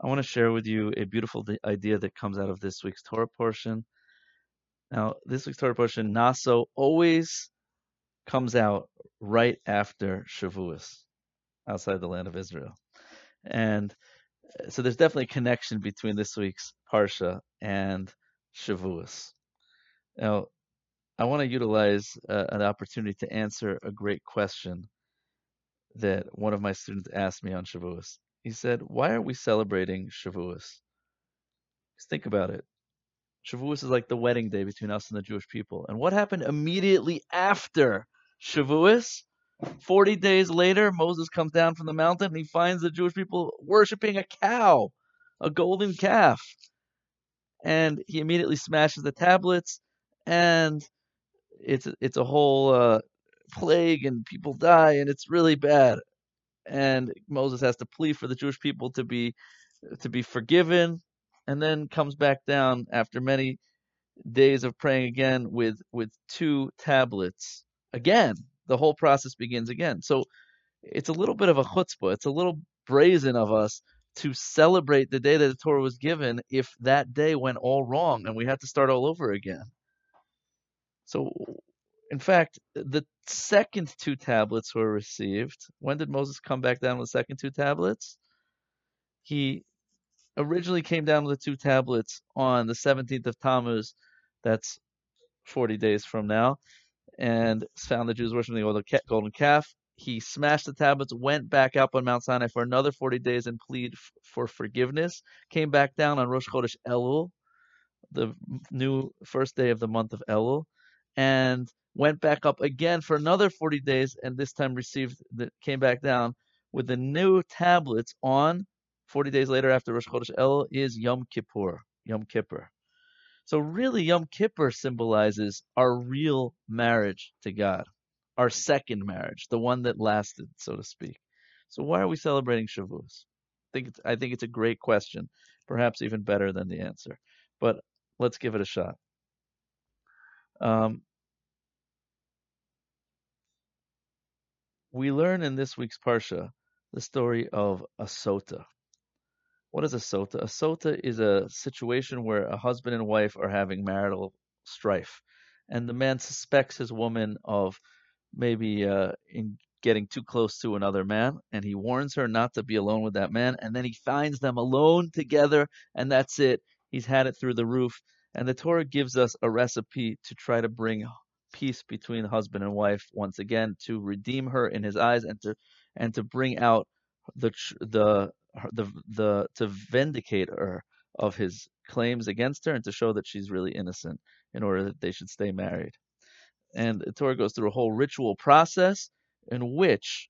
I want to share with you a beautiful idea that comes out of this week's Torah portion. Now, this week's Torah portion, Naso, always comes out right after Shavuos, outside the land of Israel. And uh, so there's definitely a connection between this week's Parsha and Shavuos. Now, I want to utilize uh, an opportunity to answer a great question that one of my students asked me on Shavuos. He said, Why are we celebrating Shavuos? Just think about it. Shavuos is like the wedding day between us and the Jewish people. And what happened immediately after Shavuos? 40 days later, Moses comes down from the mountain and he finds the Jewish people worshiping a cow, a golden calf. And he immediately smashes the tablets and it's it's a whole uh, plague and people die and it's really bad. And Moses has to plead for the Jewish people to be to be forgiven and then comes back down after many days of praying again with with two tablets. Again the whole process begins again. So it's a little bit of a chutzpah. It's a little brazen of us to celebrate the day that the torah was given if that day went all wrong and we had to start all over again. So in fact the second two tablets were received. When did moses come back down with the second two tablets? He originally came down with the two tablets on the 17th of Tammuz, that's 40 days from now, and found the Jews worshiping the golden calf. He smashed the tablets, went back up on Mount Sinai for another 40 days and plead for forgiveness. Came back down on Rosh Chodesh Elul, the new first day of the month of Elul, and went back up again for another 40 days, and this time received the, came back down with the new tablets on 40 days later after Rosh Chodesh El is Yom Kippur, Yom Kippur. So really Yom Kippur symbolizes our real marriage to God, our second marriage, the one that lasted, so to speak. So why are we celebrating Shavuos? I think it's, I think it's a great question, perhaps even better than the answer. But let's give it a shot. Um, we learn in this week's parsha the story of a sota. What is a sota? A sota is a situation where a husband and wife are having marital strife, and the man suspects his woman of maybe uh, in getting too close to another man, and he warns her not to be alone with that man, and then he finds them alone together, and that's it. He's had it through the roof, and the Torah gives us a recipe to try to bring peace between husband and wife once again, to redeem her in His eyes, and to and to bring out the the the the to vindicate her of his claims against her and to show that she's really innocent in order that they should stay married. And the Torah goes through a whole ritual process in which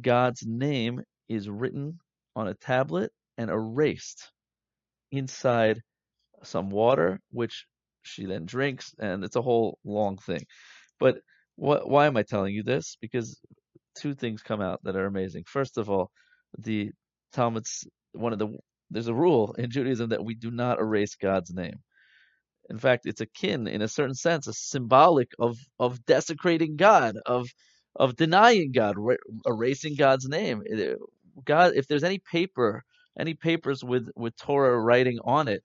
God's name is written on a tablet and erased inside some water, which she then drinks, and it's a whole long thing. But what, why am I telling you this? Because two things come out that are amazing. First of all, the Talmud's one of the there's a rule in Judaism that we do not erase God's name. In fact, it's akin, in a certain sense, a symbolic of of desecrating God, of of denying God, erasing God's name. God, if there's any paper, any papers with with Torah writing on it,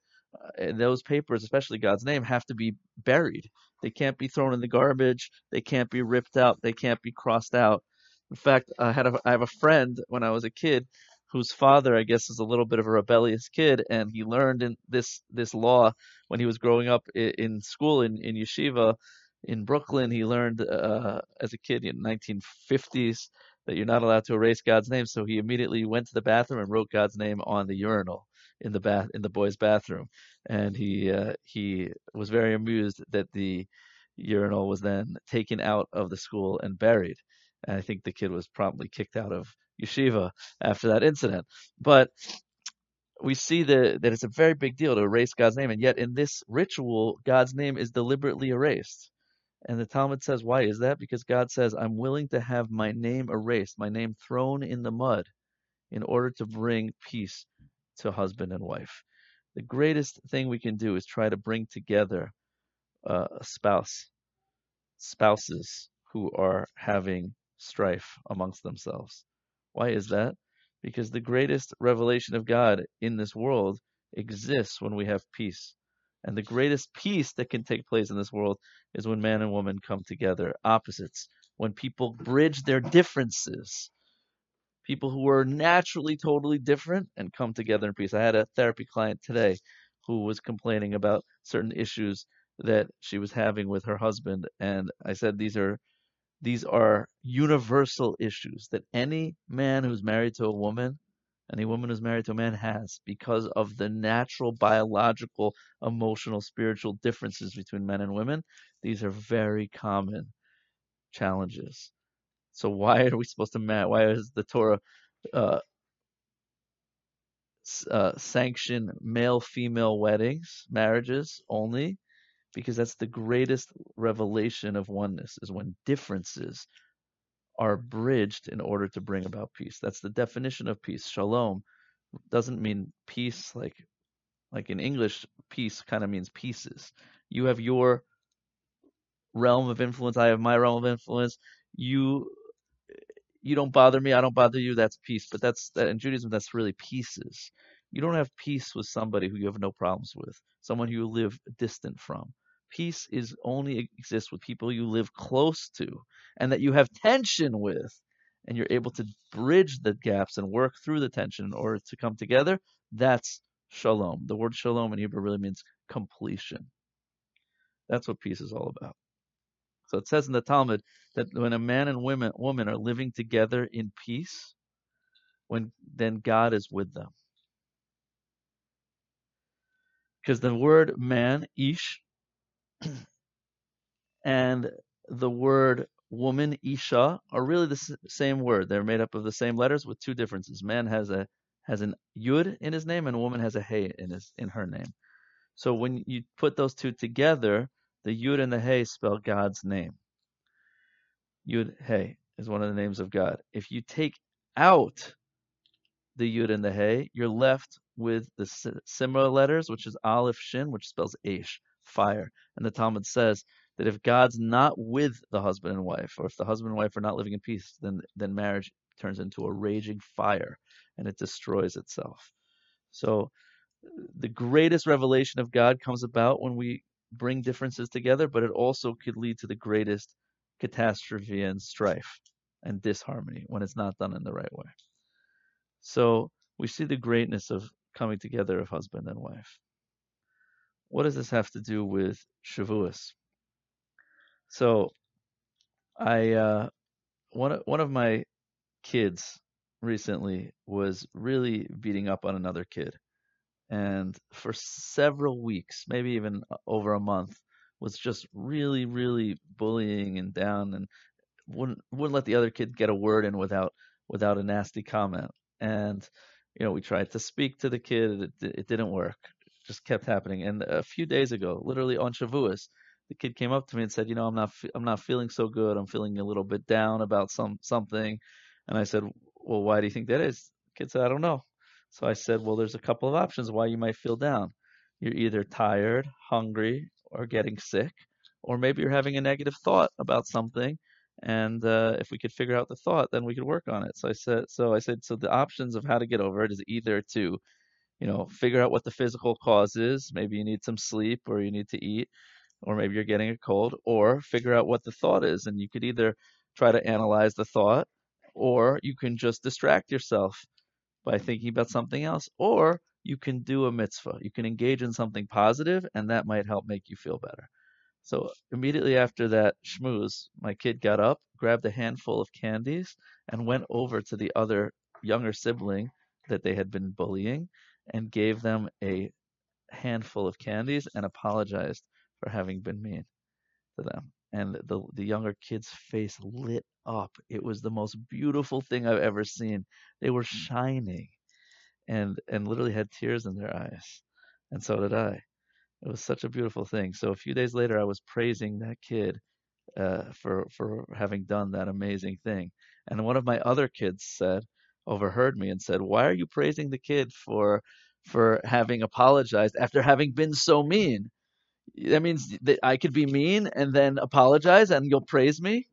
those papers, especially God's name, have to be buried. They can't be thrown in the garbage. They can't be ripped out. They can't be crossed out. In fact, I had a, I have a friend when I was a kid whose father, I guess, is a little bit of a rebellious kid, and he learned in this this law when he was growing up in, in school in, in yeshiva in Brooklyn. He learned uh, as a kid in 1950s that you're not allowed to erase God's name, so he immediately went to the bathroom and wrote God's name on the urinal in the bath in the boys' bathroom, and he uh, he was very amused that the urinal was then taken out of the school and buried. And I think the kid was promptly kicked out of yeshiva after that incident. But we see that, that it's a very big deal to erase God's name, and yet in this ritual, God's name is deliberately erased. And the Talmud says, why is that? Because God says, I'm willing to have my name erased, my name thrown in the mud, in order to bring peace to husband and wife. The greatest thing we can do is try to bring together uh, a spouse, spouses who are having strife amongst themselves. Why is that? because the greatest revelation of God in this world exists when we have peace. And the greatest peace that can take place in this world is when man and woman come together, opposites, when people bridge their differences. People who are naturally totally different and come together in peace. I had a therapy client today who was complaining about certain issues that she was having with her husband and I said these are these are universal issues that any man who's married to a woman any woman who's married to a man has because of the natural biological emotional spiritual differences between men and women these are very common challenges so why are we supposed to marry why is the torah uh, uh, sanction male female weddings marriages only because that's the greatest revelation of oneness is when differences are bridged in order to bring about peace. That's the definition of peace. Shalom doesn't mean peace like like in English peace kind of means pieces. You have your realm of influence, I have my realm of influence. You you don't bother me, I don't bother you, that's peace. But that's that in Judaism that's really pieces. You don't have peace with somebody who you have no problems with, someone who you live distant from. Peace is only exists with people you live close to and that you have tension with and you're able to bridge the gaps and work through the tension in order to come together. That's shalom. The word shalom in hebrew really means completion. That's what peace is all about so it says in the talmud that when a man and women woman are living together in peace when then god is with them because the word man ish and the word woman, isha, are really the same word. They're made up of the same letters with two differences. Man has a has an yud in his name, and woman has a hey in his in her name. So when you put those two together, the yud and the hey spell God's name. Yud hey is one of the names of God. If you take out the yud and the hey, you're left with the similar letters, which is aleph shin, which spells aish fire. And the Talmud says that if God's not with the husband and wife, or if the husband and wife are not living in peace, then then marriage turns into a raging fire and it destroys itself. So the greatest revelation of God comes about when we bring differences together, but it also could lead to the greatest catastrophe and strife and disharmony when it's not done in the right way. So we see the greatness of coming together of husband and wife what does this have to do with Shavuos? So, I uh, one of, one of my kids recently was really beating up on another kid, and for several weeks, maybe even uh, over a month, was just really, really bullying and down, and wouldn't wouldn't let the other kid get a word in without without a nasty comment. And you know, we tried to speak to the kid, it, it didn't work just kept happening. And a few days ago, literally on Shavuos, the kid came up to me and said, "You know, I'm not I'm not feeling so good. I'm feeling a little bit down about some something." And I said, "Well, why do you think that is?" The kid said, "I don't know." So I said, "Well, there's a couple of options why you might feel down. You're either tired, hungry, or getting sick, or maybe you're having a negative thought about something." And uh, if we could figure out the thought, then we could work on it. So I said, so I said, so the options of how to get over it is either to you know, figure out what the physical cause is. Maybe you need some sleep or you need to eat, or maybe you're getting a cold, or figure out what the thought is. And you could either try to analyze the thought, or you can just distract yourself by thinking about something else, or you can do a mitzvah. You can engage in something positive, and that might help make you feel better. So immediately after that schmooze, my kid got up, grabbed a handful of candies, and went over to the other younger sibling that they had been bullying and gave them a handful of candies and apologized for having been mean to them. And the the younger kid's face lit up. It was the most beautiful thing I've ever seen. They were shining and and literally had tears in their eyes. And so did I. It was such a beautiful thing. So a few days later I was praising that kid uh, for for having done that amazing thing. And one of my other kids said, overheard me and said, "Why are you praising the kid for for having apologized after having been so mean? That means that I could be mean and then apologize and you'll praise me?"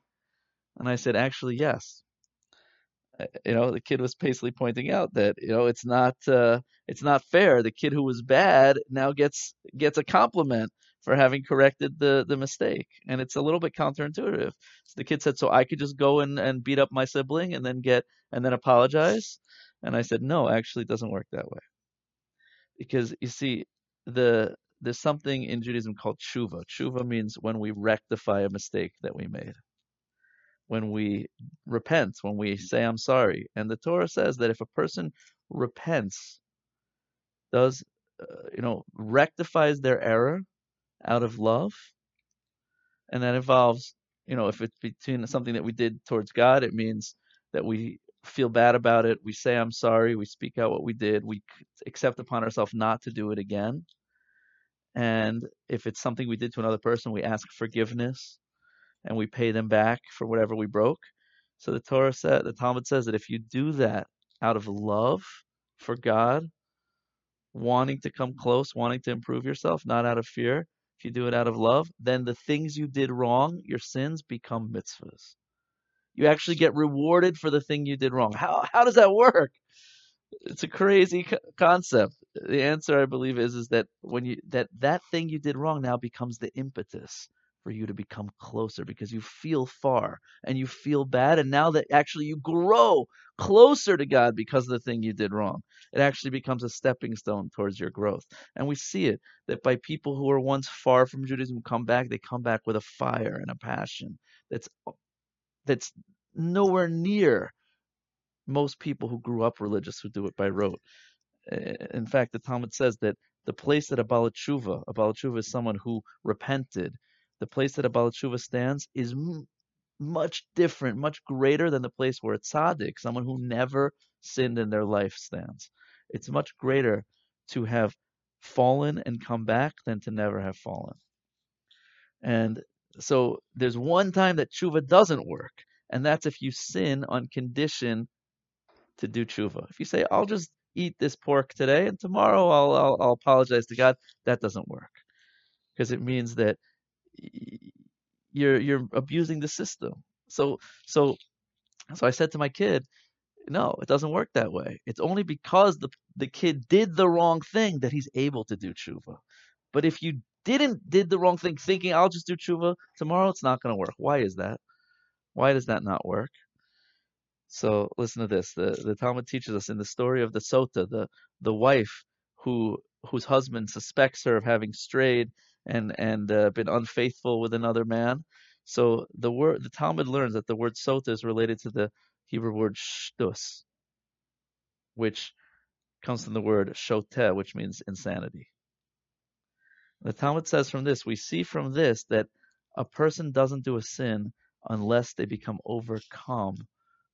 And I said, "Actually, yes." you know, the kid was basically pointing out that you know it's not uh, it's not fair. The kid who was bad now gets gets a compliment for having corrected the the mistake, and it's a little bit counterintuitive. So the kid said, "So I could just go and and beat up my sibling and then get and then apologize," and I said, "No, actually, it doesn't work that way." Because you see, the there's something in Judaism called tshuva. Tshuva means when we rectify a mistake that we made when we repent, when we say, I'm sorry. And the Torah says that if a person repents, does, uh, you know, rectifies their error out of love, and that involves, you know, if it's between something that we did towards God, it means that we feel bad about it, we say, I'm sorry, we speak out what we did, we accept upon ourselves not to do it again. And if it's something we did to another person, we ask forgiveness and we pay them back for whatever we broke. So the Torah said, the Talmud says that if you do that out of love for God, wanting to come close, wanting to improve yourself, not out of fear, if you do it out of love, then the things you did wrong, your sins become mitzvahs. You actually get rewarded for the thing you did wrong. How how does that work? It's a crazy concept. The answer, I believe, is is that when you that that thing you did wrong now becomes the impetus for you to become closer because you feel far and you feel bad. And now that actually you grow closer to God because of the thing you did wrong, it actually becomes a stepping stone towards your growth. And we see it that by people who are once far from Judaism come back, they come back with a fire and a passion that's that's nowhere near most people who grew up religious who do it by rote. In fact, the Talmud says that the place that a Baal Tshuva, a Baal Tshuva is someone who repented, the place that a Baal Tshuva stands is m- much different, much greater than the place where a tzaddik, someone who never sinned in their life, stands. It's much greater to have fallen and come back than to never have fallen. And so there's one time that tshuva doesn't work, and that's if you sin on condition to do tshuva. If you say, I'll just eat this pork today and tomorrow I'll, I'll, I'll apologize to God, that doesn't work. Because it means that you're you're abusing the system. So so so I said to my kid, no, it doesn't work that way. It's only because the the kid did the wrong thing that he's able to do tshuva. But if you didn't did the wrong thing, thinking I'll just do tshuva tomorrow, it's not going to work. Why is that? Why does that not work? So listen to this. The the Talmud teaches us in the story of the Sota, the the wife who whose husband suspects her of having strayed and and uh, been unfaithful with another man. So the word the Talmud learns that the word sota is related to the Hebrew word shtus, which comes from the word shoteh, which means insanity. The Talmud says from this, we see from this that a person doesn't do a sin unless they become overcome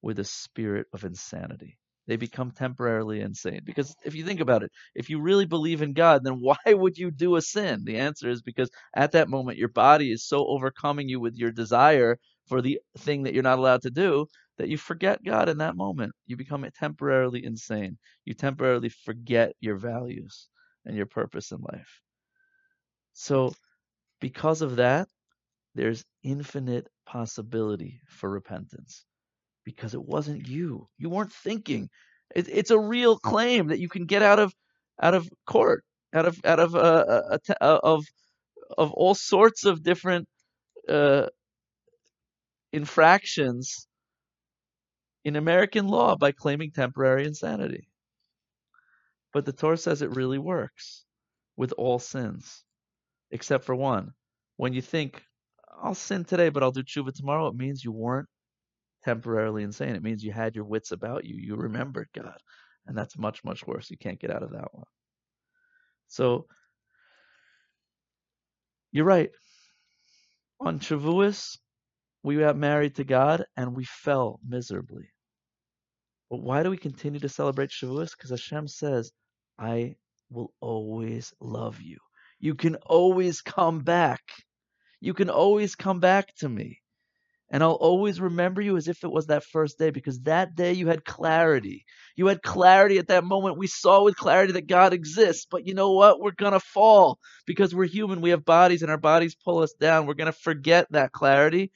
with a spirit of insanity they become temporarily insane. Because if you think about it, if you really believe in God, then why would you do a sin? The answer is because at that moment your body is so overcoming you with your desire for the thing that you're not allowed to do that you forget God in that moment. You become temporarily insane. You temporarily forget your values and your purpose in life. So, because of that, there's infinite possibility for repentance because it wasn't you. You weren't thinking. It, it's a real claim that you can get out of out of court, out of out of uh, uh, uh of of all sorts of different uh, infractions in American law by claiming temporary insanity. But the Torah says it really works with all sins, except for one. When you think, I'll sin today, but I'll do tshuva tomorrow, it means you weren't temporarily insane. It means you had your wits about you. You remembered God. And that's much, much worse. You can't get out of that one. So you're right. On Shavuos, we got married to God and we fell miserably. But why do we continue to celebrate Shavuos? Because Hashem says, I will always love you. You can always come back. You can always come back to me. And I'll always remember you as if it was that first day because that day you had clarity. You had clarity at that moment. We saw with clarity that God exists. But you know what? We're going to fall because we're human. We have bodies and our bodies pull us down. We're going to forget that clarity.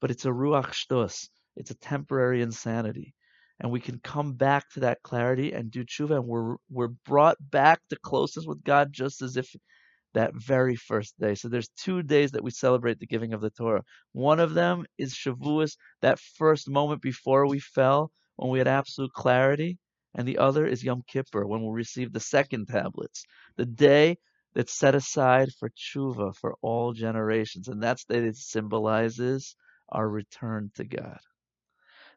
But it's a ruach shtus. It's a temporary insanity. and we can come back to that clarity and do tshuva, and we're we're brought back to closeness with God just as if that very first day. So there's two days that we celebrate the giving of the Torah. One of them is Shavuos, that first moment before we fell, when we had absolute clarity, and the other is Yom Kippur, when we'll receive the second tablets, the day that's set aside for tshuva for all generations, and that's the day that symbolizes our return to God.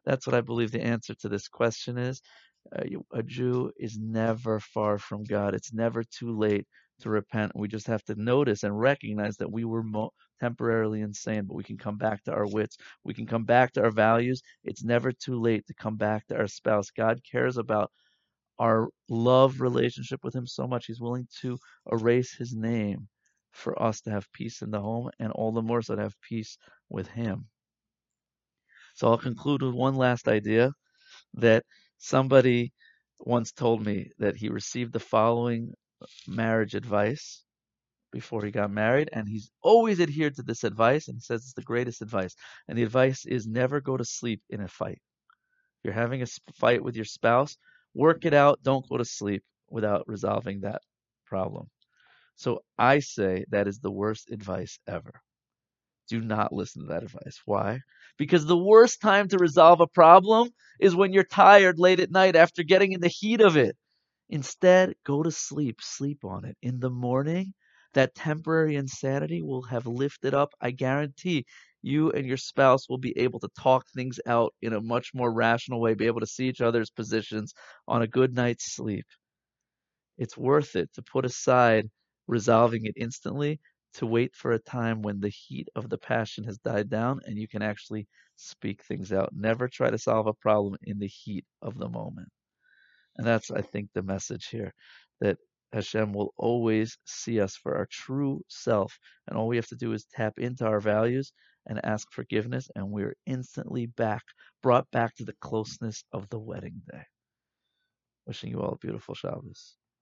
That's what I believe the answer to this question is. Uh, a Jew is never far from God. It's never too late to repent. We just have to notice and recognize that we were mo- temporarily insane, but we can come back to our wits. We can come back to our values. It's never too late to come back to our spouse. God cares about our love relationship with Him so much. He's willing to erase His name for us to have peace in the home, and all the more so to have peace with Him. So I'll conclude with one last idea that somebody once told me that he received the following marriage advice before he got married, and he's always adhered to this advice, and says it's the greatest advice. And the advice is never go to sleep in a fight. If you're having a fight with your spouse, work it out. Don't go to sleep without resolving that problem. So I say that is the worst advice ever. Do not listen to that advice. Why? Because the worst time to resolve a problem is when you're tired late at night after getting in the heat of it. Instead, go to sleep. Sleep on it. In the morning, that temporary insanity will have lifted up. I guarantee you and your spouse will be able to talk things out in a much more rational way, be able to see each other's positions on a good night's sleep. It's worth it to put aside resolving it instantly to wait for a time when the heat of the passion has died down and you can actually speak things out. Never try to solve a problem in the heat of the moment. And that's, I think, the message here that Hashem will always see us for our true self. And all we have to do is tap into our values and ask forgiveness, and we're instantly back, brought back to the closeness of the wedding day. Wishing you all a beautiful Shabbos.